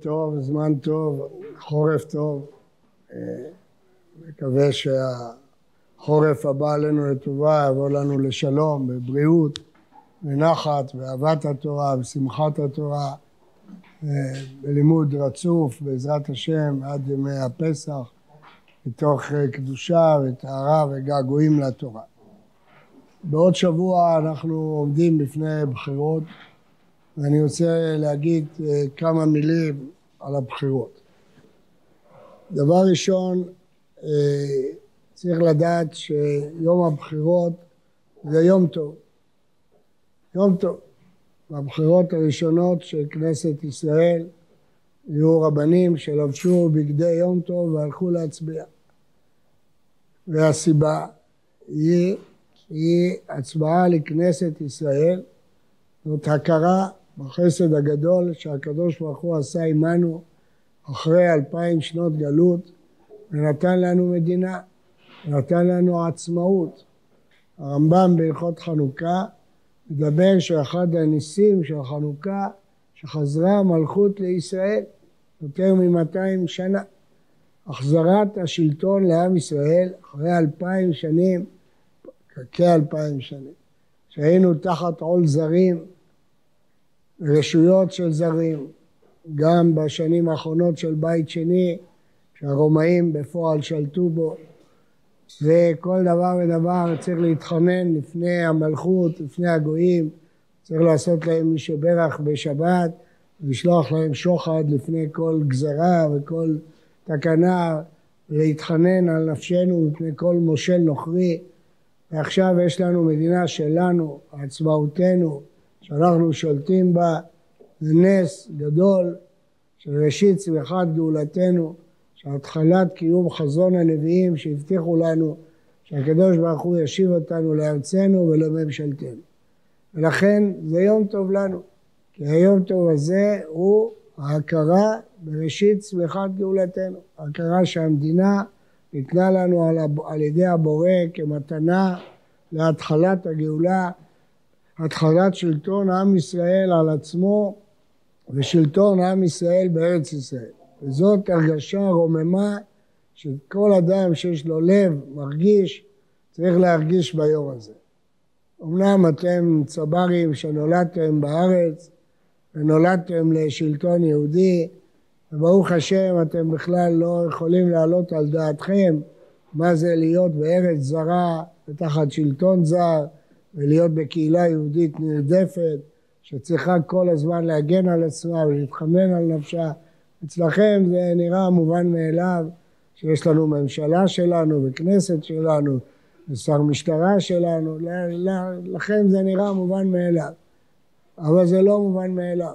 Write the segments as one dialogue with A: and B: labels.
A: טוב, זמן טוב, חורף טוב. אה, מקווה שהחורף הבא עלינו לטובה יבוא לנו לשלום, בבריאות, בנחת, באהבת התורה, בשמחת התורה, אה, בלימוד רצוף בעזרת השם עד ימי הפסח, מתוך אה, קדושה וטהרה וגעגועים לתורה. בעוד שבוע אנחנו עומדים בפני בחירות ואני רוצה להגיד אה, כמה מילים על הבחירות. דבר ראשון, אה, צריך לדעת שיום הבחירות זה יום טוב. יום טוב. בבחירות הראשונות של כנסת ישראל היו רבנים שלבשו בגדי יום טוב והלכו להצביע. והסיבה היא, היא הצבעה לכנסת ישראל, זאת הכרה בחסד הגדול שהקדוש ברוך הוא עשה עמנו אחרי אלפיים שנות גלות ונתן לנו מדינה, ונתן לנו עצמאות. הרמב"ם בהלכות חנוכה מדבר שאחד הניסים של חנוכה שחזרה המלכות לישראל יותר ממאתיים שנה. החזרת השלטון לעם ישראל אחרי אלפיים שנים, כאלפיים שנים, שהיינו תחת עול זרים רשויות של זרים, גם בשנים האחרונות של בית שני, שהרומאים בפועל שלטו בו, וכל דבר ודבר צריך להתחנן לפני המלכות, לפני הגויים, צריך לעשות להם מי שברך בשבת, לשלוח להם שוחד לפני כל גזרה וכל תקנה, להתחנן על נפשנו מפני כל מושל נוכרי, ועכשיו יש לנו מדינה שלנו, עצמאותנו, שאנחנו שולטים בה, זה נס גדול של ראשית צמיחת גאולתנו, שהתחלת קיום חזון הנביאים שהבטיחו לנו שהקדוש ברוך הוא ישיב אותנו לארצנו ולממשלתנו. ולכן זה יום טוב לנו, כי היום טוב הזה הוא ההכרה בראשית צמיחת גאולתנו, ההכרה שהמדינה ניתנה לנו על ידי הבורא כמתנה להתחלת הגאולה התחלת שלטון עם ישראל על עצמו ושלטון עם ישראל בארץ ישראל. וזאת הרגשה רוממה שכל אדם שיש לו לב, מרגיש, צריך להרגיש ביום הזה. אמנם אתם צברים שנולדתם בארץ ונולדתם לשלטון יהודי וברוך השם אתם בכלל לא יכולים להעלות על דעתכם מה זה להיות בארץ זרה ותחת שלטון זר ולהיות בקהילה יהודית נרדפת שצריכה כל הזמן להגן על עצמה ולהתחנן על נפשה. אצלכם זה נראה מובן מאליו שיש לנו ממשלה שלנו וכנסת שלנו ושר משטרה שלנו, לכם זה נראה מובן מאליו. אבל זה לא מובן מאליו.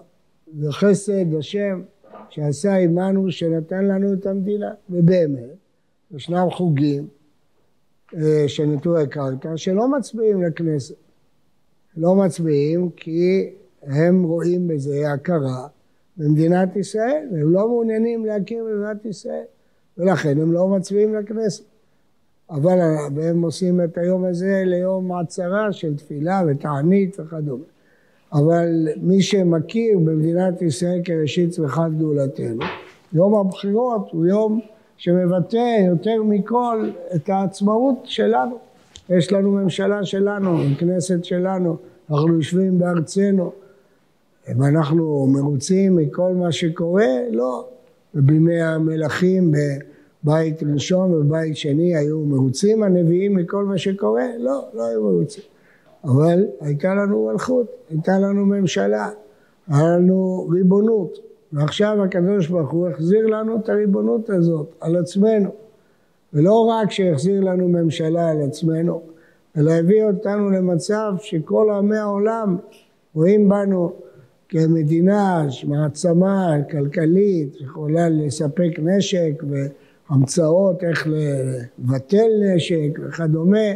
A: זה חסד השם שעשה עמנו שנתן לנו את המדינה. ובאמת, ישנם חוגים של נטורי קרקע שלא מצביעים לכנסת. לא מצביעים כי הם רואים בזה הכרה במדינת ישראל, והם לא מעוניינים להכיר במדינת ישראל, ולכן הם לא מצביעים לכנסת. אבל הם עושים את היום הזה ליום הצהרה של תפילה ותענית וכדומה. אבל מי שמכיר במדינת ישראל כראשית צמיחת גאולתנו, יום הבחירות הוא יום שמבטא יותר מכל את העצמאות שלנו. יש לנו ממשלה שלנו, כנסת שלנו, אנחנו יושבים בארצנו. אם אנחנו מרוצים מכל מה שקורה? לא. ובימי המלכים בבית ראשון ובבית שני היו מרוצים הנביאים מכל מה שקורה? לא, לא היו מרוצים. אבל הייתה לנו מלכות, הייתה לנו ממשלה, היה לנו ריבונות. ועכשיו הקדוש ברוך הוא החזיר לנו את הריבונות הזאת על עצמנו. ולא רק שהחזיר לנו ממשלה על עצמנו, אלא הביא אותנו למצב שכל עמי העולם רואים בנו כמדינה, מעצמה כלכלית, יכולה לספק נשק והמצאות איך לבטל נשק וכדומה,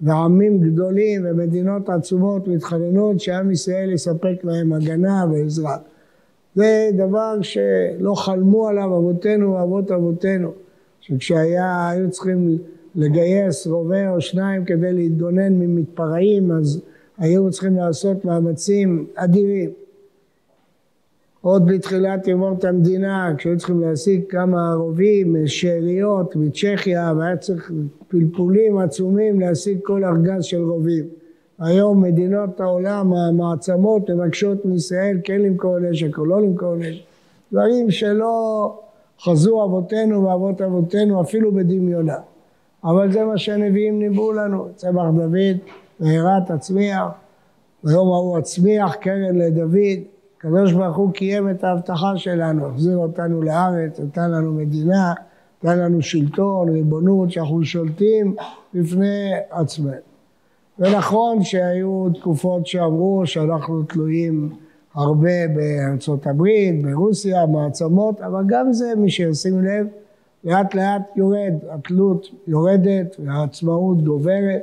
A: ועמים גדולים ומדינות עצומות מתחננות שעם ישראל יספק להם הגנה ועזרה. זה דבר שלא חלמו עליו אבותינו ואבות אבותינו, שכשהיו צריכים לגייס רובה או שניים כדי להתגונן ממתפרעים, אז היו צריכים לעשות מאמצים אדירים. עוד בתחילת ימות המדינה, כשהיו צריכים להשיג כמה רובים, שאריות מצ'כיה, והיה צריך פלפולים עצומים להשיג כל ארגז של רובים. היום מדינות העולם, המעצמות, מבקשות מישראל כן למכור נשק או לא למכור נשק. דברים שלא חזו אבותינו ואבות אבותינו אפילו בדמיונה. אבל זה מה שהנביאים ניבאו לנו. צמח דוד, והרה תצמיח, ביום ההוא הצמיח קרן לדוד. הקדוש ברוך הוא קיים את ההבטחה שלנו, החזיר אותנו לארץ, נתן לנו מדינה, נתן לנו שלטון, ריבונות, שאנחנו שולטים בפני עצמנו. ונכון שהיו תקופות שאמרו שאנחנו תלויים הרבה בארצות הברית, ברוסיה, מעצמות, אבל גם זה, מי שישים לב, לאט לאט יורד, התלות יורדת והעצמאות גוברת,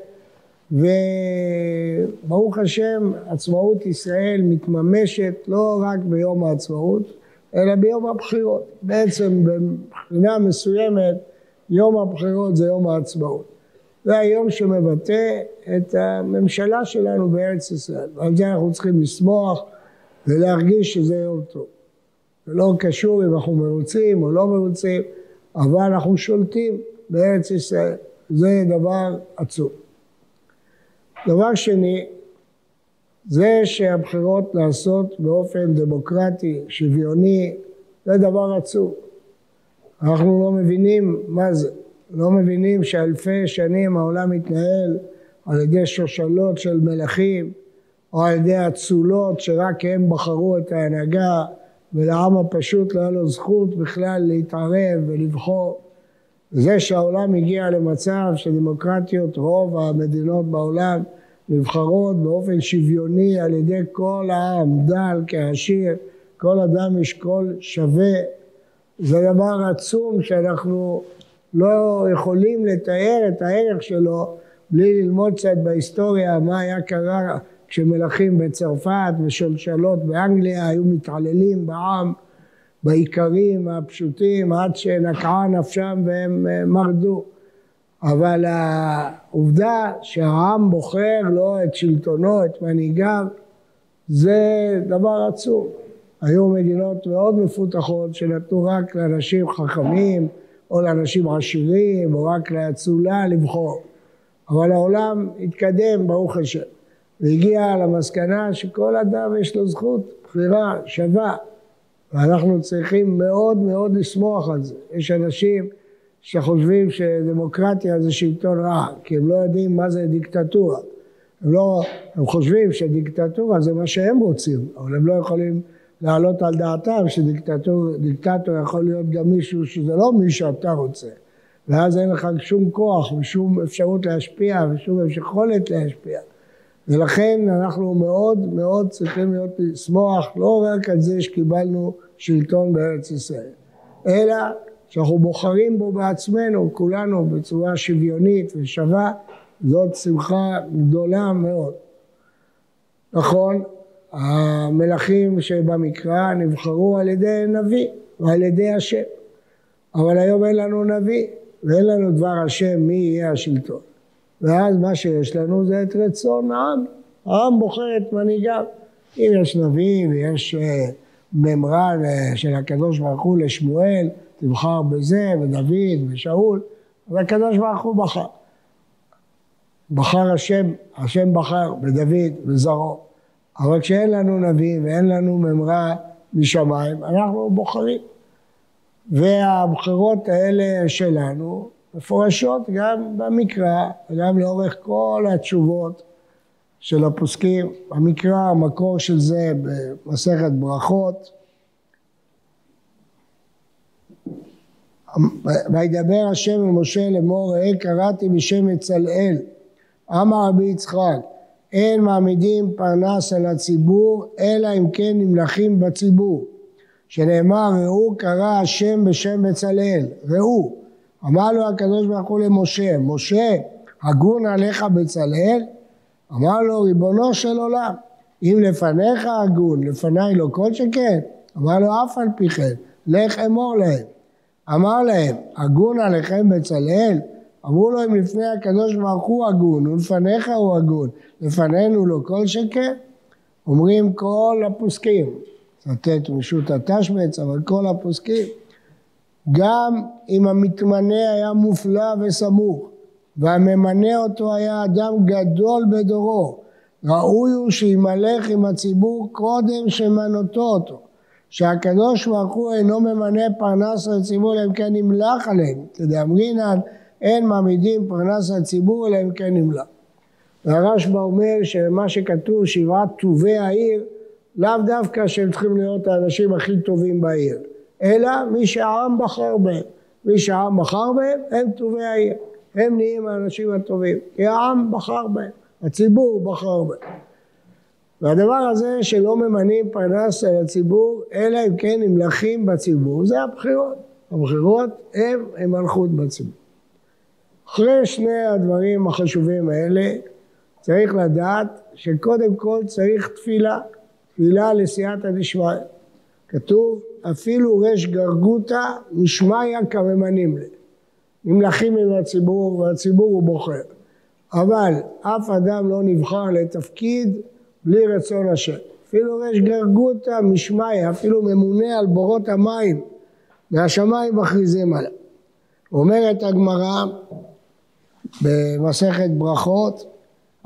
A: וברוך השם עצמאות ישראל מתממשת לא רק ביום העצמאות, אלא ביום הבחירות. בעצם מבחינה מסוימת יום הבחירות זה יום העצמאות. זה היום שמבטא את הממשלה שלנו בארץ ישראל. ועל זה אנחנו צריכים לשמוח ולהרגיש שזה יום טוב. זה לא קשור אם אנחנו מרוצים או לא מרוצים, אבל אנחנו שולטים בארץ ישראל. זה דבר עצום. דבר שני, זה שהבחירות נעשות באופן דמוקרטי, שוויוני, זה דבר עצום. אנחנו לא מבינים מה זה. לא מבינים שאלפי שנים העולם מתנהל על ידי שושלות של מלכים או על ידי אצולות שרק הם בחרו את ההנהגה ולעם הפשוט לא היה לו זכות בכלל להתערב ולבחור. זה שהעולם הגיע למצב שדמוקרטיות רוב המדינות בעולם נבחרות באופן שוויוני על ידי כל העם, דל כעשיר, כל אדם יש קול שווה, זה דבר עצום שאנחנו לא יכולים לתאר את הערך שלו בלי ללמוד קצת בהיסטוריה מה היה קרה כשמלכים בצרפת ושלשלות באנגליה היו מתעללים בעם, בעיקרים הפשוטים עד שנקעה נפשם והם אה, מרדו. אבל העובדה שהעם בוחר לא את שלטונו, את מנהיגיו, זה דבר עצום. היו מדינות מאוד מפותחות שנתנו רק לאנשים חכמים, או לאנשים עשירים, או רק לאצולה לבחור. אבל העולם התקדם, ברוך השם, והגיע למסקנה שכל אדם יש לו זכות בחירה שווה, ואנחנו צריכים מאוד מאוד לשמוח על זה. יש אנשים שחושבים שדמוקרטיה זה שלטון רע, כי הם לא יודעים מה זה דיקטטורה. הם, לא, הם חושבים שדיקטטורה זה מה שהם רוצים, אבל הם לא יכולים להעלות על דעתם שדיקטטור יכול להיות גם מישהו שזה לא מי שאתה רוצה. ואז אין לך שום כוח ושום אפשרות להשפיע ושום יכולת להשפיע. ולכן אנחנו מאוד מאוד צריכים להיות לשמוח לא רק על זה שקיבלנו שלטון בארץ ישראל אלא שאנחנו בוחרים בו בעצמנו כולנו בצורה שוויונית ושווה. זאת שמחה גדולה מאוד. נכון המלכים שבמקרא נבחרו על ידי נביא ועל ידי השם. אבל היום אין לנו נביא ואין לנו דבר השם מי יהיה השלטון. ואז מה שיש לנו זה את רצון העם. העם בוחר את מנהיגיו. אם יש נביא ויש אה, ממרן של הקדוש ברוך הוא לשמואל, תבחר בזה, ודוד ושאול, אבל הקדוש ברוך הוא בחר. בחר השם, השם בחר בדוד וזרעו. אבל כשאין לנו נביא ואין לנו ממרה משמיים, אנחנו בוחרים. והבחירות האלה שלנו מפורשות גם במקרא וגם לאורך כל התשובות של הפוסקים. המקרא, המקור של זה במסכת ברכות. וידבר השם אל משה לאמור ראה קראתי בשם בצלאל אמר רבי יצחק אין מעמידים פרנס על הציבור, אלא אם כן נמלכים בציבור. שנאמר, ראו קרא השם בשם בצלאל, ראו. אמר לו הקדוש ברוך הוא למשה, משה, הגון עליך בצלאל? אמר לו, ריבונו של עולם, אם לפניך הגון, לפניי לא כל שכן? אמר לו, אף על פי כן, לך אמור להם. אמר להם, הגון עליכם בצלאל? אמרו לו אם לפני הקדוש ברוך הוא הגון ולפניך הוא הגון, לפנינו לא כל שכן. אומרים כל הפוסקים, לתת רשות התשבץ, אבל כל הפוסקים, גם אם המתמנה היה מופלא וסמוך, והממנה אותו היה אדם גדול בדורו, ראוי הוא שימלך עם הציבור קודם שמנותו אותו. שהקדוש ברוך הוא אינו ממנה פרנס לציבור אלא אם כן נמלך עליהם. כדאמרינן אין מעמידים פרנס לציבור אלא אם כן נמלך. והרשב"א אומר שמה שכתוב שבעת טובי העיר לאו דווקא שהם צריכים להיות האנשים הכי טובים בעיר אלא מי שהעם בחר בהם. מי שהעם בחר בהם הם טובי העיר. הם נהיים האנשים הטובים כי העם בחר בהם, הציבור בחר בהם. והדבר הזה שלא ממנים פרנס על הציבור, אלא אם כן נמלכים בציבור, זה הבחירות. הבחירות הם, הם מלכות בציבור. אחרי שני הדברים החשובים האלה, צריך לדעת שקודם כל צריך תפילה, תפילה לסייעתא דשמיא. כתוב, אפילו ריש גרגותא משמיא כממנים ל. נמלכים עם הציבור והציבור הוא בוחר. אבל אף אדם לא נבחר לתפקיד בלי רצון השם. אפילו ריש גרגותא משמיא, אפילו ממונה על בורות המים, והשמיים מכריזים עליו. אומרת הגמרא במסכת ברכות,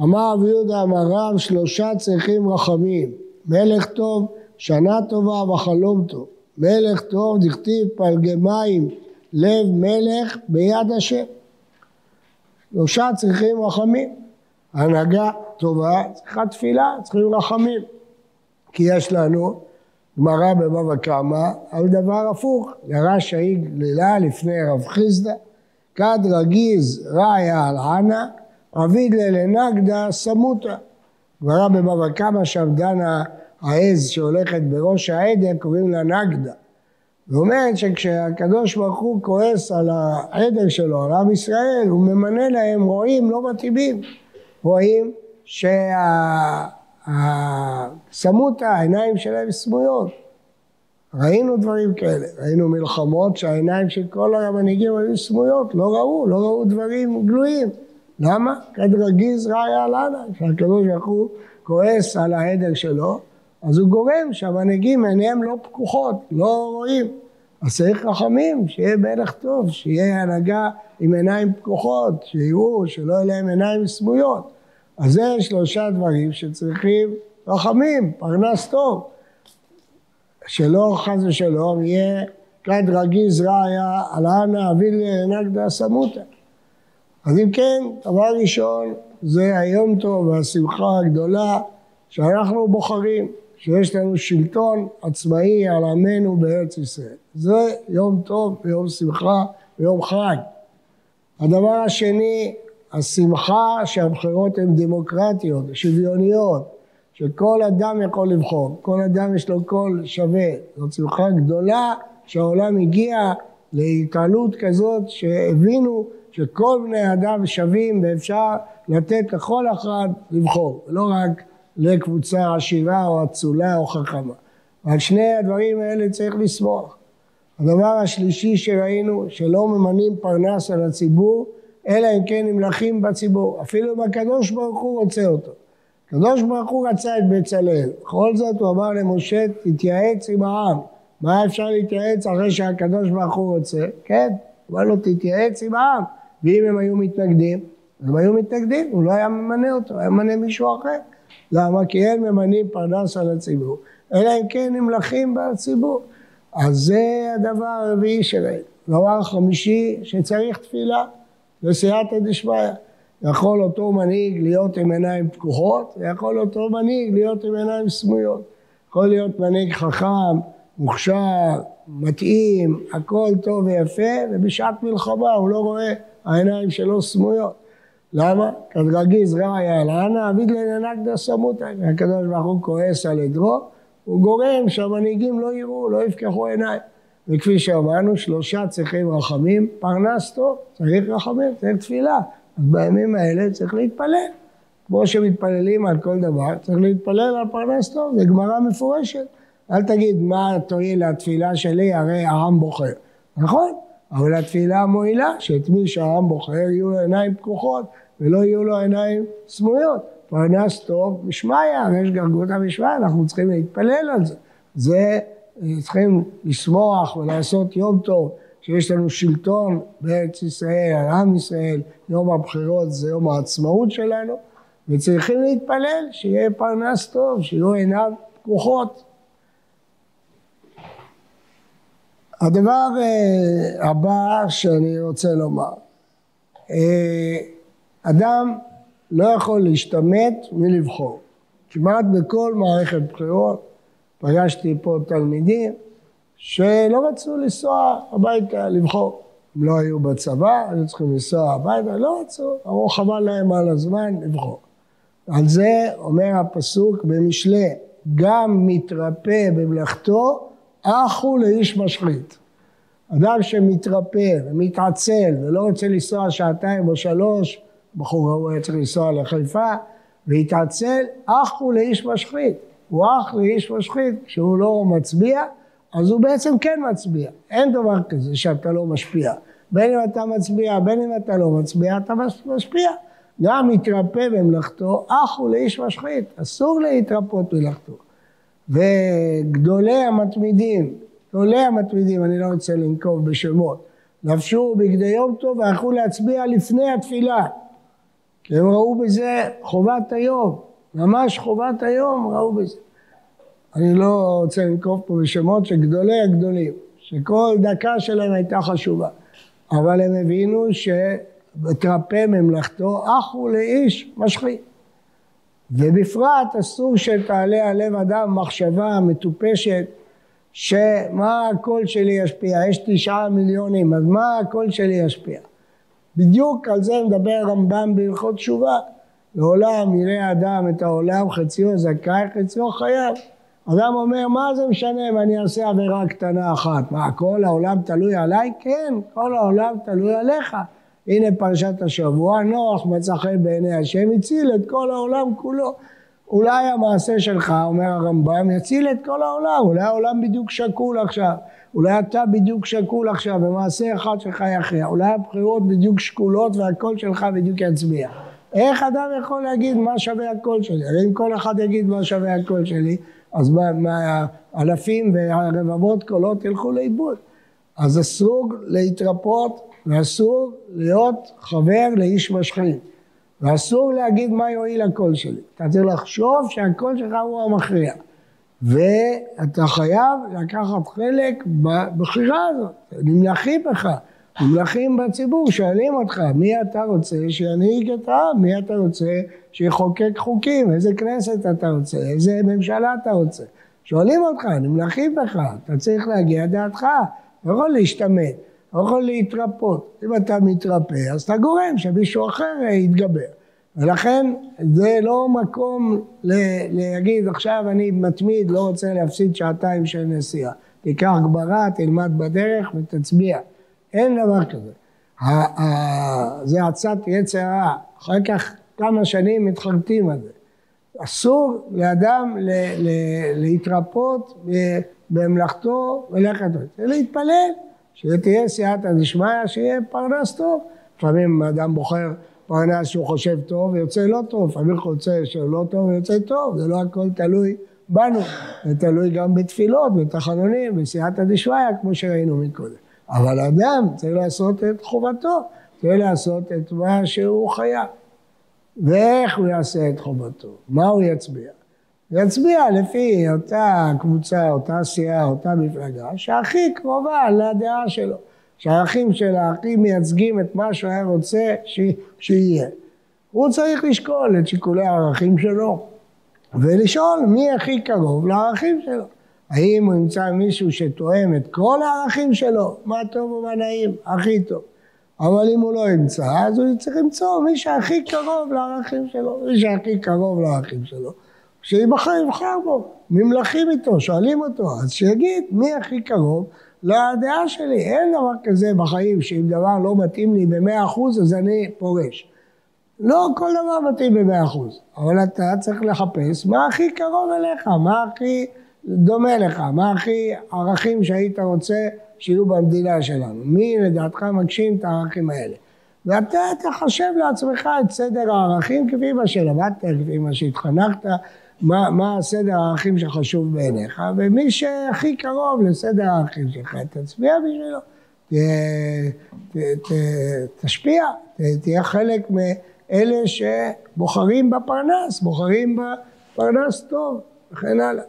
A: אמר רבי יהודה אמר רם שלושה צריכים רחמים, מלך טוב, שנה טובה וחלום טוב, מלך טוב דכתיב פלגי מים, לב מלך ביד השם. שלושה צריכים רחמים, הנהגה טובה צריכה תפילה, צריכים רחמים. כי יש לנו גמרא בבבא קמא על דבר הפוך, ירש ההיא גלילה לפני רב חיסדא, כד רגיז ראיה על ענה, רביד ללנגדה סמוטה. גמרא בבבא קמא שם דנה העז שהולכת בראש העדר קוראים לה נגדה. ואומרת שכשהקדוש ברוך הוא כועס על העדר שלו, על עם ישראל, הוא ממנה להם רועים לא מתאימים. רואים שהסמות העיניים שלהם סמויות. ראינו דברים כאלה, ראינו מלחמות שהעיניים של כל המנהיגים היו סמויות, לא ראו, לא ראו דברים גלויים. למה? כד רגיז ראיה לנה, כשהקדוש ברוך הוא כועס על העדר שלו, אז הוא גורם שהמנהיגים עיניהם לא פקוחות, לא רואים. אז צריך רחמים, שיהיה מלך טוב, שיהיה הנהגה עם עיניים פקוחות, שיראו, שלא יהיו להם עיניים סמויות. אז זה שלושה דברים שצריכים רחמים, פרנס טוב. שלא חס ושלום יהיה כד רגיז ראיה על אנא אביל נגדה סמוטה. אז אם כן, דבר ראשון זה היום טוב והשמחה הגדולה שאנחנו בוחרים, שיש לנו שלטון עצמאי על עמנו בארץ ישראל. זה יום טוב ויום שמחה ויום חג. הדבר השני, השמחה שהבחירות הן דמוקרטיות, שוויוניות, שכל אדם יכול לבחור, כל אדם יש לו קול שווה. זו שמחה גדולה שהעולם הגיע להתעלות כזאת שהבינו שכל בני האדם שווים ואפשר לתת לכל אחד לבחור, לא רק לקבוצה עשירה או אצולה או חכמה. ועל שני הדברים האלה צריך לשמוח. הדבר השלישי שראינו, שלא ממנים פרנס על הציבור, אלא אם כן נמלכים בציבור. אפילו אם הקדוש ברוך הוא רוצה אותו. הקדוש ברוך הוא רצה את בצלאל. בכל זאת הוא אמר למשה, תתייעץ עם העם. מה אפשר להתייעץ אחרי שהקדוש ברוך הוא רוצה? כן, הוא אמר לו, תתייעץ עם העם. ואם הם היו מתנגדים, הם היו מתנגדים, הוא לא היה ממנה אותו, היה ממנה מישהו אחר. למה? כי אין ממנים פרנס על הציבור, אלא אם כן נמלכים בציבור. אז זה הדבר הרביעי שלהם. דבר חמישי, שצריך תפילה. לסייעתא דשמיא. יכול אותו מנהיג להיות עם עיניים פקוחות, ויכול אותו מנהיג להיות עם עיניים סמויות. יכול להיות מנהיג חכם, מוכשר, מתאים, הכל טוב ויפה, ובשעת מלחמה הוא לא רואה, העיניים שלו סמויות. למה? כדרגיז ראיה אלענה, אביד לננקדא סמותא. הקדוש ברוך הוא כועס על עדרו, הוא גורם שהמנהיגים לא יראו, לא יפקחו עיניים. וכפי שאמרנו, שלושה צריכים רחמים, פרנס טוב, צריך רחמים, צריך תפילה. אז בימים האלה צריך להתפלל. כמו שמתפללים על כל דבר, צריך להתפלל על פרנס טוב, זה גמרא מפורשת. אל תגיד מה תועיל לתפילה שלי, הרי העם בוחר. נכון, אבל התפילה מועילה, שאת מי שהעם בוחר יהיו לו עיניים פקוחות ולא יהיו לו עיניים סמויות. פרנס טוב משמיא, יש גרגותא משמיא, אנחנו צריכים להתפלל על זה. זה צריכים לשמוח ולעשות יום טוב, שיש לנו שלטון בארץ ישראל, על עם ישראל, יום הבחירות זה יום העצמאות שלנו, וצריכים להתפלל שיהיה פרנס טוב, שיהיו עיניו פקוחות. הדבר אה, הבא שאני רוצה לומר, אה, אדם לא יכול להשתמט מלבחור. כמעט בכל מערכת בחירות פגשתי פה תלמידים שלא רצו לנסוע הביתה לבחור. הם לא היו בצבא, היו צריכים לנסוע הביתה, לא רצו, אמרו חבל להם על הזמן לבחור. על זה אומר הפסוק במשלי, גם מתרפא במלאכתו, הוא לאיש משחית. אדם שמתרפא ומתעצל ולא רוצה לנסוע שעתיים או שלוש, בחור ראוי היה צריך לנסוע לחיפה, והתעצל, הוא לאיש משחית. הוא אח לאיש משחית, כשהוא לא מצביע, אז הוא בעצם כן מצביע. אין דבר כזה שאתה לא משפיע. בין אם אתה מצביע, בין אם אתה לא מצביע, אתה משפיע. גם מתרפא במלאכתו, אח הוא לאיש משחית, אסור להתרפות במלאכתו. וגדולי המתמידים, גדולי המתמידים, אני לא רוצה לנקוב בשמות, לבשו בגדי יום טוב והלכו להצביע לפני התפילה. כי הם ראו בזה חובת היום, ממש חובת היום ראו בזה. אני לא רוצה לנקוב פה בשמות של גדולי הגדולים, שכל דקה שלהם הייתה חשובה, אבל הם הבינו שבתרפא ממלכתו אח הוא לאיש משחית. ובפרט אסור שתעלה על לב אדם מחשבה מטופשת שמה הקול שלי ישפיע, יש תשעה מיליונים, אז מה הקול שלי ישפיע? בדיוק על זה מדבר הרמב"ם בהלכות תשובה. לעולם יראה האדם את העולם, חציו זכאי, חציו חייב. אדם אומר, מה זה משנה אם אני אעשה עבירה קטנה אחת? מה, כל העולם תלוי עליי? כן, כל העולם תלוי עליך. הנה פרשת השבוע, נוח מצא חן בעיני השם, הציל את כל העולם כולו. אולי המעשה שלך, אומר הרמב"ם, יציל את כל העולם, אולי העולם בדיוק שקול עכשיו, אולי אתה בדיוק שקול עכשיו, ומעשה אחד שלך יכריע, אולי הבחירות בדיוק שקולות והקול שלך בדיוק יצביע. איך אדם יכול להגיד מה שווה הקול שלי? הרי אם כל אחד יגיד מה שווה הקול שלי, אז מה, מה אלפים והרבבות קולות ילכו לאיבוד. אז אסור להתרפות ואסור להיות חבר לאיש משחית. ואסור להגיד מה יועיל הקול שלי. אתה צריך לחשוב שהקול שלך הוא המכריע. ואתה חייב לקחת חלק בבחירה הזאת. נמלכים בך, נמלכים בציבור, שואלים אותך מי אתה רוצה שינהיג את העם, מי אתה רוצה שיחוקק חוקים, איזה כנסת אתה רוצה, איזה ממשלה אתה רוצה. שואלים אותך, נמלכים בך, אתה צריך להגיע דעתך, לא יכול להשתמט, לא יכול להתרפות. אם אתה מתרפא, אז אתה גורם שמישהו אחר יתגבר. ולכן זה לא מקום להגיד עכשיו אני מתמיד, לא רוצה להפסיד שעתיים של נסיעה. תיקח גברה, תלמד בדרך ותצביע. אין דבר כזה. זה עצת יצר רע. אחר כך כמה שנים מתחרטים על זה. אסור לאדם להתרפות במלאכתו ולכת. זה להתפלל, שתהיה סייעתא דשמיא, שיהיה פרנס טוב. לפעמים אדם בוחר פרנס שהוא חושב טוב ויוצא לא טוב, לפעמים חוצה שלא טוב ויוצא טוב, זה לא הכל תלוי בנו, זה תלוי גם בתפילות, בתחנונים, בסייעתא דשמיא, כמו שראינו מקודם. אבל אדם צריך לעשות את חובתו, צריך לעשות את מה שהוא חייב. ואיך הוא יעשה את חובתו? מה הוא יצביע? יצביע לפי אותה קבוצה, אותה סיעה, אותה מפלגה, שהכי קרובה לדעה שלו. שהאחים שלה הכי מייצגים את מה שהוא היה רוצה ש... שיהיה. הוא צריך לשקול את שיקולי הערכים שלו ולשאול מי הכי קרוב לערכים שלו. האם הוא ימצא מישהו שתואם את כל הערכים שלו? מה טוב ומה נעים? הכי טוב. אבל אם הוא לא ימצא, אז הוא צריך למצוא מי שהכי קרוב לערכים שלו. מי שהכי קרוב לערכים שלו, שיבחר, יבחר בו. ממלכים איתו, שואלים אותו, אז שיגיד מי הכי קרוב לדעה שלי. אין דבר כזה בחיים שאם דבר לא מתאים לי במאה אחוז אז אני פורש. לא כל דבר מתאים במאה אחוז, אבל אתה צריך לחפש מה הכי קרוב אליך, מה הכי דומה לך, מה הכי ערכים שהיית רוצה שיהיו במדינה שלנו. מי לדעתך מגשים את הערכים האלה. ואתה תחשב לעצמך את סדר הערכים כפי מה שלמדת, כפי מה שהתחנכת, מה, מה הסדר הערכים שחשוב בעיניך, ומי שהכי קרוב לסדר הערכים שלך, תצביע בשבילו. ת, ת, ת, תשפיע, ת, תהיה חלק מאלה שבוחרים בפרנס, בוחרים בפרנס טוב וכן הלאה.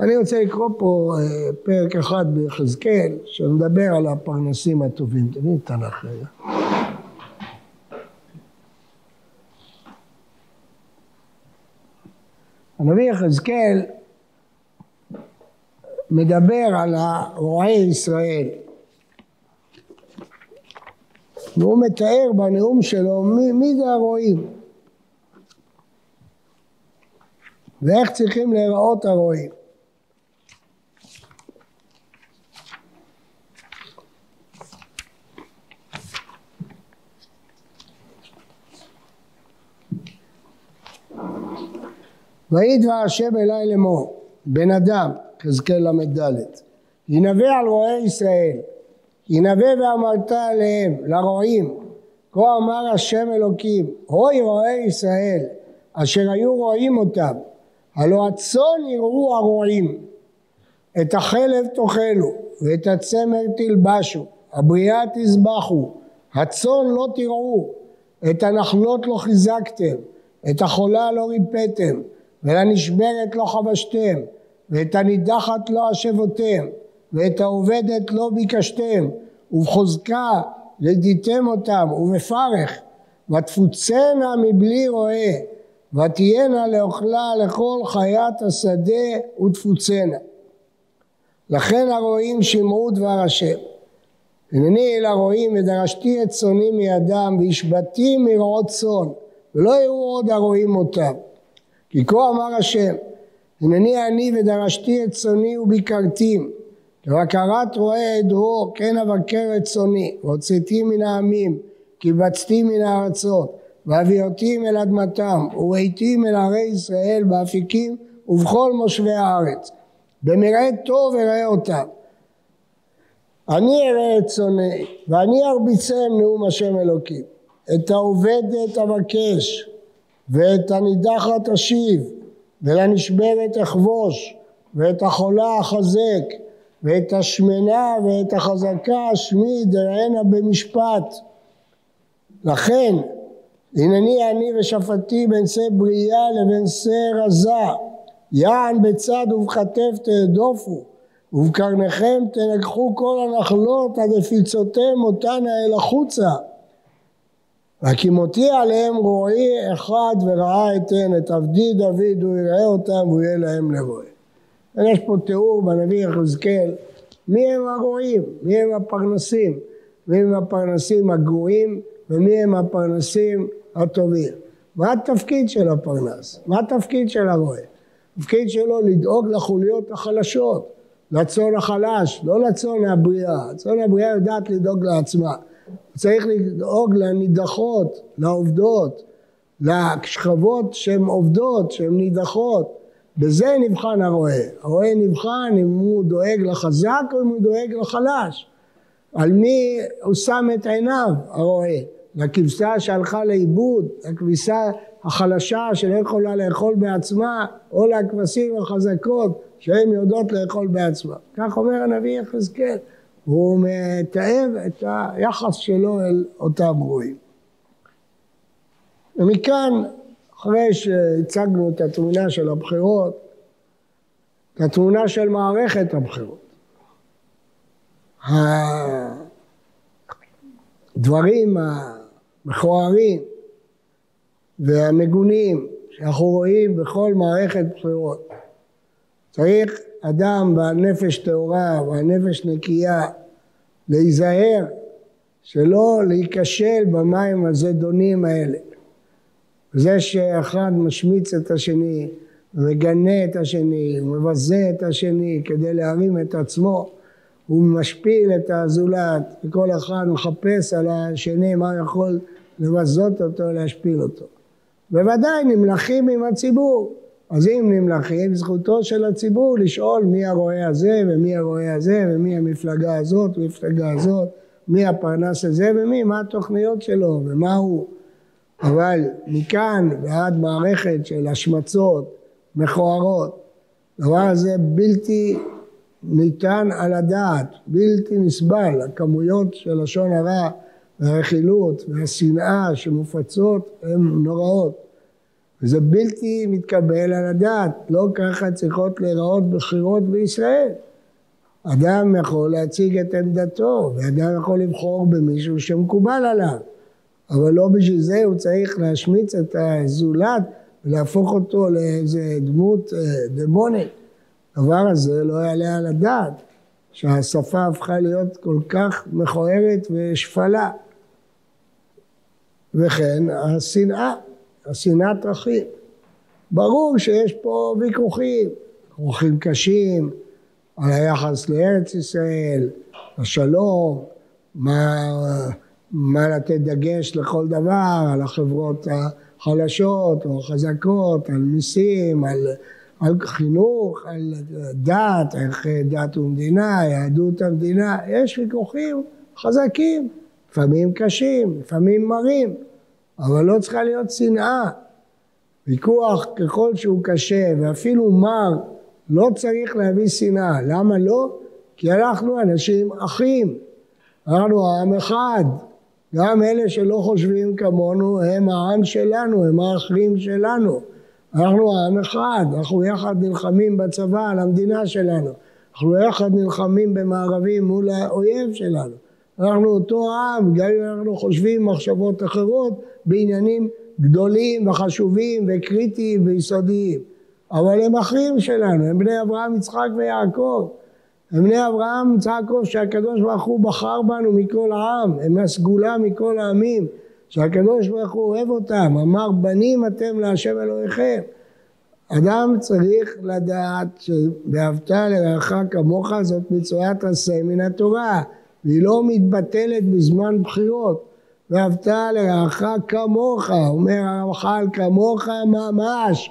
A: אני רוצה לקרוא פה אה, פרק אחד ביחזקאל שמדבר על הפרנסים הטובים. תביא את תנ"ך רגע. הנביא יחזקאל מדבר על רועי ישראל והוא מתאר בנאום שלו מי, מי זה הרועים ואיך צריכים להיראות הרועים. ויהי דבר השם אלי לאמור, בן אדם, חזקאל ל"ד, ינבא על רועי ישראל, ינבא ואמרת עליהם, לרועים, כה אמר השם אלוקים, הוי רועי ישראל, אשר היו רועים אותם, הלא הצאן יראו הרועים, את החלב תאכלו, ואת הצמר תלבשו, הבריאה תזבחו, הצאן לא תראו, את הנחלות לא חיזקתם, את החולה לא ריפאתם, ולנשברת לא חבשתם, ואת הנידחת לא השבותם, ואת העובדת לא ביקשתם, ובחוזקה לדיתם אותם, ובפרך, ותפוצנה מבלי רועה, ותהיינה לאוכלה לכל חיית השדה ותפוצנה. לכן הרועים שמעו דבר השם. הנני אל הרועים ודרשתי את צוני מידם והשבתי מרעות צאן ולא יראו עוד הרועים אותם כי כה אמר השם, הנני אני ודרשתי את צוני וביקרתים, ובקרת רועה עדרו כן אבקר את צוני, והוצאתי מן העמים, קיבצתי מן הארצות, והביאותים אל אדמתם, וראיתים אל ערי ישראל באפיקים ובכל מושבי הארץ. במראה טוב אראה אותם. אני אראה את צוני, ואני ארביצם נאום השם אלוקים. את העובדת אבקש, ואת הנידחת אשיב, ולנשברת אחבוש, ואת החולה אחזק, ואת השמנה ואת החזקה אשמיד, אראנה במשפט. לכן, הנני אני ושפטי בין שא בריאה לבין שא רזה, יען בצד ובכתף תהדופו, ובקרניכם תנגחו כל הנחלות עד הפיצותיהם אותנה אל החוצה. והקימותי עליהם רועי אחד ורעה אתן את עבדי דוד הוא יראה אותם והוא יהיה להם לרועה. יש פה תיאור בנביא יחזקאל מי הם הרועים, מי הם הפרנסים, מי הם הפרנסים הגרועים ומי הם הפרנסים הטובים. מה התפקיד של הפרנס? מה התפקיד של הרועה? התפקיד שלו לדאוג לחוליות החלשות, לצאן החלש, לא לצאן הבריאה. הצאן הבריאה יודעת לדאוג לעצמה. צריך לדאוג לנידחות, לעובדות, לשכבות שהן עובדות, שהן נידחות. בזה נבחן הרועה. הרועה נבחן אם הוא דואג לחזק או אם הוא דואג לחלש. על מי הוא שם את עיניו, הרועה? לכבשה שהלכה לאיבוד, לכבשה החלשה שלא יכולה לאכול בעצמה, או לכבשים החזקות שהן יודעות לאכול בעצמה. כך אומר הנביא יחזקאל. והוא מתאר את היחס שלו אל אותם רועים. ומכאן, אחרי שהצגנו את התמונה של הבחירות, את התמונה של מערכת הבחירות. הדברים המכוערים והמגונים שאנחנו רואים בכל מערכת בחירות. צריך אדם בעל נפש טהורה, בעל נפש נקייה, להיזהר שלא להיכשל במים הזדונים האלה. זה שאחד משמיץ את השני, מגנה את השני, מבזה את השני כדי להרים את עצמו, הוא משפיל את הזולת, וכל אחד מחפש על השני מה יכול לבזות אותו, להשפיל אותו. בוודאי נמלכים עם הציבור, אז אם נמלכים, זכותו של הציבור לשאול מי הרועה הזה ומי הרועה הזה ומי המפלגה הזאת ומפלגה הזאת, מי הפרנס הזה ומי, מה התוכניות שלו ומה הוא. אבל מכאן ועד מערכת של השמצות מכוערות. הדבר הזה בלתי ניתן על הדעת, בלתי נסבל. הכמויות של לשון הרע והרכילות והשנאה שמופצות הן נוראות. וזה בלתי מתקבל על הדעת, לא ככה צריכות להיראות בחירות בישראל. אדם יכול להציג את עמדתו, ואדם יכול לבחור במישהו שמקובל עליו, אבל לא בשביל זה הוא צריך להשמיץ את הזולת ולהפוך אותו לאיזה דמות אה, דמונית. הדבר הזה לא יעלה על הדעת, שהשפה הפכה להיות כל כך מכוערת ושפלה. וכן השנאה, השנאת אחים. ברור שיש פה ויכוחים, ויכוחים קשים על היחס לארץ ישראל, השלום, מה, מה לתת דגש לכל דבר, על החברות החלשות או החזקות, על מיסים, על, על חינוך, על דת, ערכי דת ומדינה, יהדות המדינה, יש ויכוחים חזקים. לפעמים קשים, לפעמים מרים, אבל לא צריכה להיות שנאה. ויכוח ככל שהוא קשה ואפילו מר, לא צריך להביא שנאה. למה לא? כי אנחנו אנשים אחים. אנחנו עם אחד. גם אלה שלא חושבים כמונו הם העם שלנו, הם האחרים שלנו. אנחנו עם אחד, אנחנו יחד נלחמים בצבא על המדינה שלנו. אנחנו יחד נלחמים במערבים מול האויב שלנו. אנחנו אותו עם, גם אם אנחנו חושבים מחשבות אחרות בעניינים גדולים וחשובים וקריטיים ויסודיים. אבל הם אחים שלנו, הם בני אברהם, יצחק ויעקב. הם בני אברהם, יצחק שהקדוש ברוך הוא בחר בנו מכל העם, הם הסגולה מכל העמים, שהקדוש ברוך הוא אוהב אותם, אמר בנים אתם להשם אלוהיכם. אדם צריך לדעת ש"ואהבת לרעך כמוך" זאת מצוות עשה מן התורה. והיא לא מתבטלת בזמן בחירות. ואהבת לרעך כמוך, אומר הרמח"ל כמוך ממש,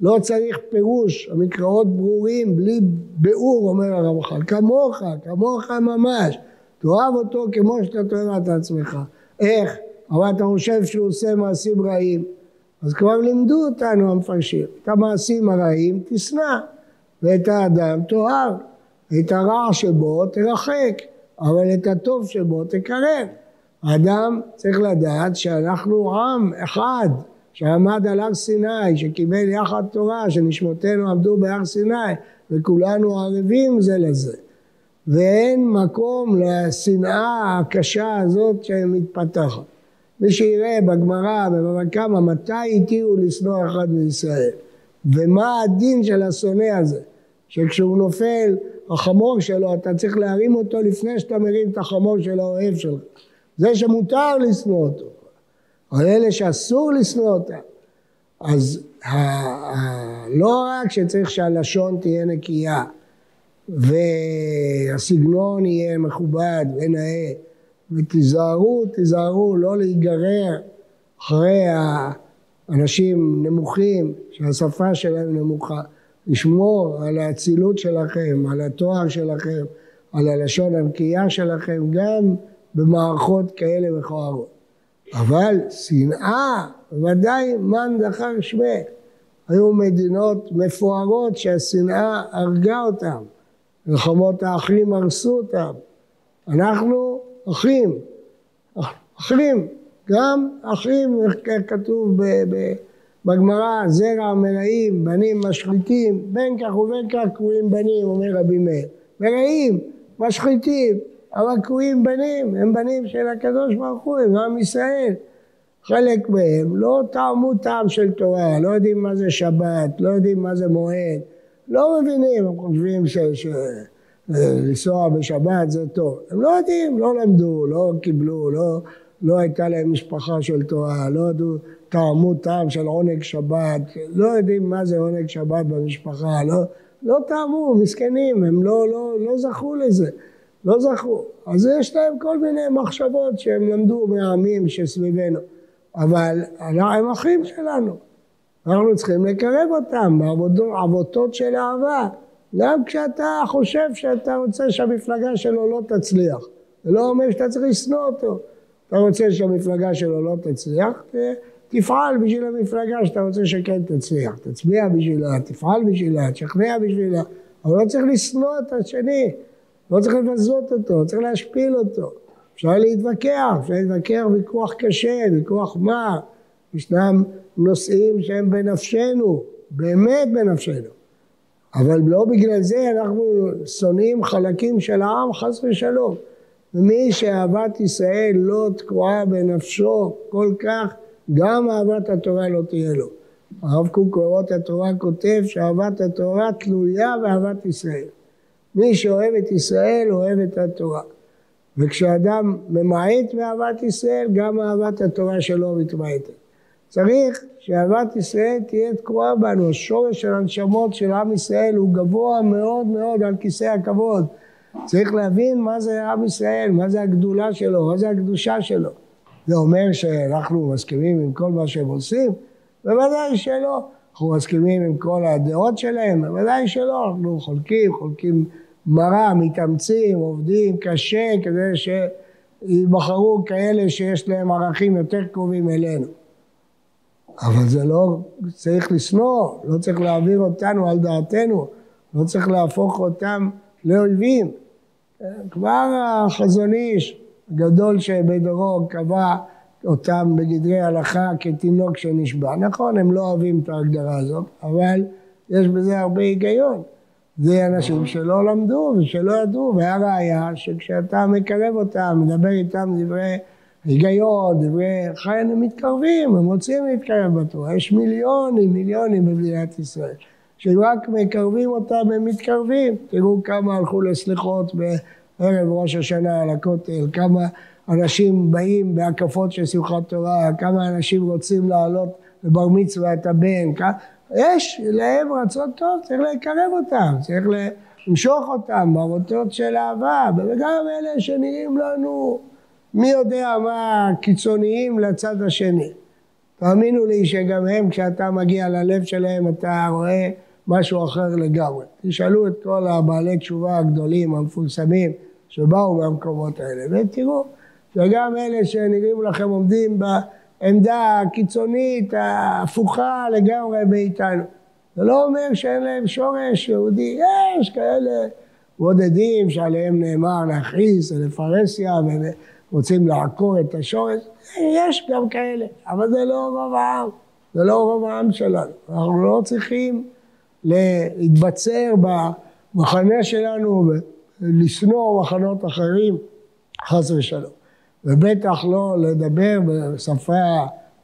A: לא צריך פירוש, המקראות ברורים, בלי ביאור, אומר הרמח"ל, כמוך, כמוך ממש, תאהב אותו כמו שאתה תאהב את עצמך. איך? אבל אתה חושב שהוא עושה מעשים רעים, אז כבר לימדו אותנו המפרשים, את המעשים הרעים תשנא, ואת האדם תאהב, את הרע שבו תרחק. אבל את הטוב שבו תקרב. האדם צריך לדעת שאנחנו עם אחד שעמד על הר סיני, שקיבל יחד תורה, שנשמותינו עמדו בהר סיני, וכולנו ערבים זה לזה. ואין מקום לשנאה הקשה הזאת שמתפתחת. מי שיראה בגמרא, בבבא קמא, מתי התירו לשנוא אחד מישראל, ומה הדין של השונא הזה, שכשהוא נופל החמור שלו, אתה צריך להרים אותו לפני שאתה מרים את החמור של האוהב שלך. זה שמותר לשנוא אותו. אבל אלה שאסור לשנוא אותם. אז לא רק שצריך שהלשון תהיה נקייה והסגנון יהיה מכובד ונאה ותיזהרו, תיזהרו לא להיגרר אחרי האנשים נמוכים שהשפה שלהם נמוכה לשמור על האצילות שלכם, על התואר שלכם, על הלשון הנקייה שלכם, גם במערכות כאלה מכוערות. אבל שנאה, ודאי מן זכר שמה. היו מדינות מפוארות שהשנאה הרגה אותן, מלחמות האחים הרסו אותן. אנחנו אחים, אחים, גם אחים, כתוב בגמרא זרע מרעים, בנים משחיתים, בין כך ובין כך קרויים בנים, אומר רבי מאיר. מרעים, משחיתים, קרויים בנים, הם בנים של הקדוש ברוך הוא, הם עם ישראל. חלק מהם לא טעמו טעם של תורה, לא יודעים מה זה שבת, לא יודעים מה זה מועד, לא מבינים, הם חושבים שלנסוע בשבת זה טוב. הם לא יודעים, לא למדו, לא קיבלו, לא, לא הייתה להם משפחה של תורה, לא ידעו טעמו טעם של עונג שבת, לא יודעים מה זה עונג שבת במשפחה, לא, לא טעמו, מסכנים, הם לא, לא, לא זכו לזה, לא זכו. אז יש להם כל מיני מחשבות שהם למדו מהעמים שסביבנו, אבל הם אחים שלנו, אנחנו צריכים לקרב אותם בעבותות של אהבה, גם כשאתה חושב שאתה רוצה שהמפלגה שלו לא תצליח, זה לא אומר שאתה צריך לשנוא אותו. אתה רוצה שהמפלגה שלו לא תצליח, תפעל בשביל המפלגה שאתה רוצה שכן תצליח, תצביע בשבילה, תפעל בשבילה, תשכנע בשבילה, אבל לא צריך לשנוא את השני, לא צריך לבזות אותו, לא צריך להשפיל אותו. אפשר להתווכח, אפשר להתווכח ויכוח קשה, ויכוח מה, ישנם נושאים שהם בנפשנו, באמת בנפשנו. אבל לא בגלל זה אנחנו שונאים חלקים של העם, חס ושלום. ומי שאהבת ישראל לא תקועה בנפשו כל כך, גם אהבת התורה לא תהיה לו. הרב קוק קוראות התורה כותב שאהבת התורה תלויה באהבת ישראל. מי שאוהב את ישראל אוהב את התורה. וכשאדם ממעט באהבת ישראל, גם אהבת התורה שלו מתמעטת. צריך שאהבת ישראל תהיה תקועה בנו. השורש של הנשמות של עם ישראל הוא גבוה מאוד מאוד על כיסא הכבוד. צריך להבין מה זה עם ישראל, מה זה הגדולה שלו, מה זה הקדושה שלו. זה אומר שאנחנו מסכימים עם כל מה שהם עושים? בוודאי שלא. אנחנו מסכימים עם כל הדעות שלהם? בוודאי שלא. אנחנו חולקים, חולקים מרה, מתאמצים, עובדים קשה כדי שיבחרו כאלה שיש להם ערכים יותר קרובים אלינו. אבל זה לא צריך לשנוא, לא צריך להעביר אותנו על דעתנו, לא צריך להפוך אותם לאויבים. כבר החזון איש הגדול שבדורו קבע אותם בגדרי הלכה כתינוק שנשבע. נכון, הם לא אוהבים את ההגדרה הזאת, אבל יש בזה הרבה היגיון. זה אנשים שלא למדו ושלא ידעו, והראיה שכשאתה מקרב אותם, מדבר איתם דברי היגיון, דברי חיים, הם מתקרבים, הם רוצים להתקרב בתורה. יש מיליונים, מיליונים במדינת ישראל. שאם רק מקרבים אותם הם מתקרבים. תראו כמה הלכו לסליחות בערב ראש השנה על הכותל, כמה אנשים באים בהקפות של שמחת תורה, כמה אנשים רוצים לעלות לבר מצווה את הבן, יש להם רצון טוב, צריך לקרב אותם, צריך למשוך אותם בעבותות של אהבה, וגם אלה שנראים לנו מי יודע מה קיצוניים לצד השני. תאמינו לי שגם הם, כשאתה מגיע ללב שלהם, אתה רואה משהו אחר לגמרי. תשאלו את כל הבעלי תשובה הגדולים, המפורסמים, שבאו מהמקומות האלה, ותראו שגם אלה שנראים לכם עומדים בעמדה הקיצונית, ההפוכה לגמרי מאיתנו. זה לא אומר שאין להם שורש יהודי, יש כאלה בודדים שעליהם נאמר להכריז, לפרהסיה, ורוצים לעקור את השורש, יש גם כאלה, אבל זה לא רוב העם, זה לא רוב העם שלנו. אנחנו לא צריכים להתבצר במחנה שלנו ולשנוא מחנות אחרים, חס ושלום. ובטח לא לדבר בשפה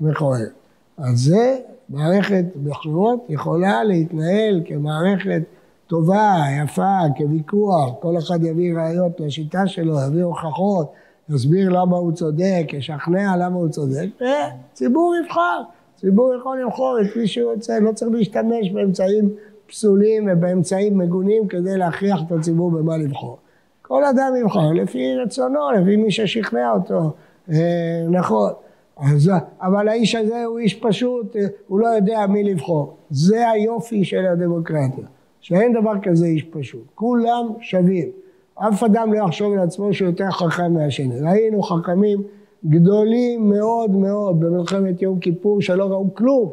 A: מכוערת. אז זה מערכת בחירות יכולה להתנהל כמערכת טובה, יפה, כוויכוח, כל אחד יביא ראיות לשיטה שלו, יביא הוכחות, יסביר למה הוא צודק, ישכנע למה הוא צודק, וציבור יבחר. ציבור יכול לבחור את מי שהוא רוצה, לא צריך להשתמש באמצעים פסולים ובאמצעים מגונים כדי להכריח את הציבור במה לבחור. כל אדם יבחר לפי רצונו, לפי מי ששכנע אותו, אה, נכון. אז, אבל האיש הזה הוא איש פשוט, אה, הוא לא יודע מי לבחור. זה היופי של הדמוקרטיה, שאין דבר כזה איש פשוט. כולם שווים. אף אדם לא יחשוב על עצמו שהוא יותר חכם מהשני. ראינו חכמים גדולים מאוד מאוד במלחמת יום כיפור שלא ראו כלום.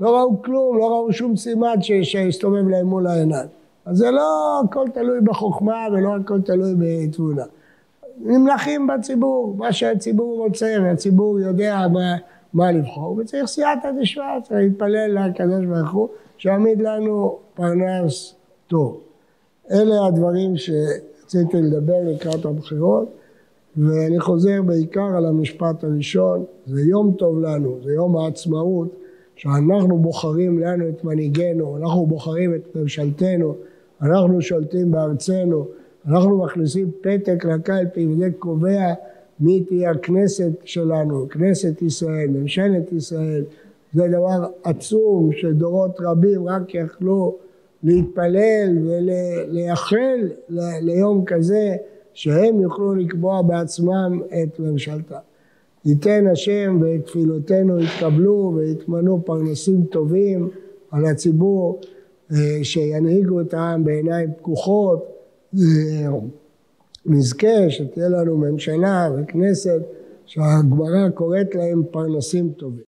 A: לא ראו כלום, לא ראו שום סימן שהסתובב להם מול העיניים. אז זה לא הכל תלוי בחוכמה ולא הכל תלוי בתבונה. נמלכים בציבור, מה שהציבור רוצה והציבור יודע מה, מה לבחור, וצריך סייעתא דשמיא, צריך להתפלל לקדוש ברוך הוא שיעמיד לנו פרנס טוב. אלה הדברים שרציתי לדבר לקראת הבחירות, ואני חוזר בעיקר על המשפט הראשון, זה יום טוב לנו, זה יום העצמאות, שאנחנו בוחרים לנו את מנהיגנו, אנחנו בוחרים את ממשלתנו, אנחנו שולטים בארצנו, אנחנו מכניסים פתק לקלפי וזה קובע מי תהיה הכנסת שלנו, כנסת ישראל, ממשלת ישראל, זה דבר עצום שדורות רבים רק יכלו להתפלל ולייחל ליום כזה שהם יוכלו לקבוע בעצמם את ממשלתם. ייתן השם ותפילותינו יתקבלו ויתמנו פרנסים טובים על הציבור שינהיגו את העם בעיניים פקוחות, אה, נזכה שתהיה לנו ממשלה וכנסת שהגמרא קוראת להם פרנסים טובים.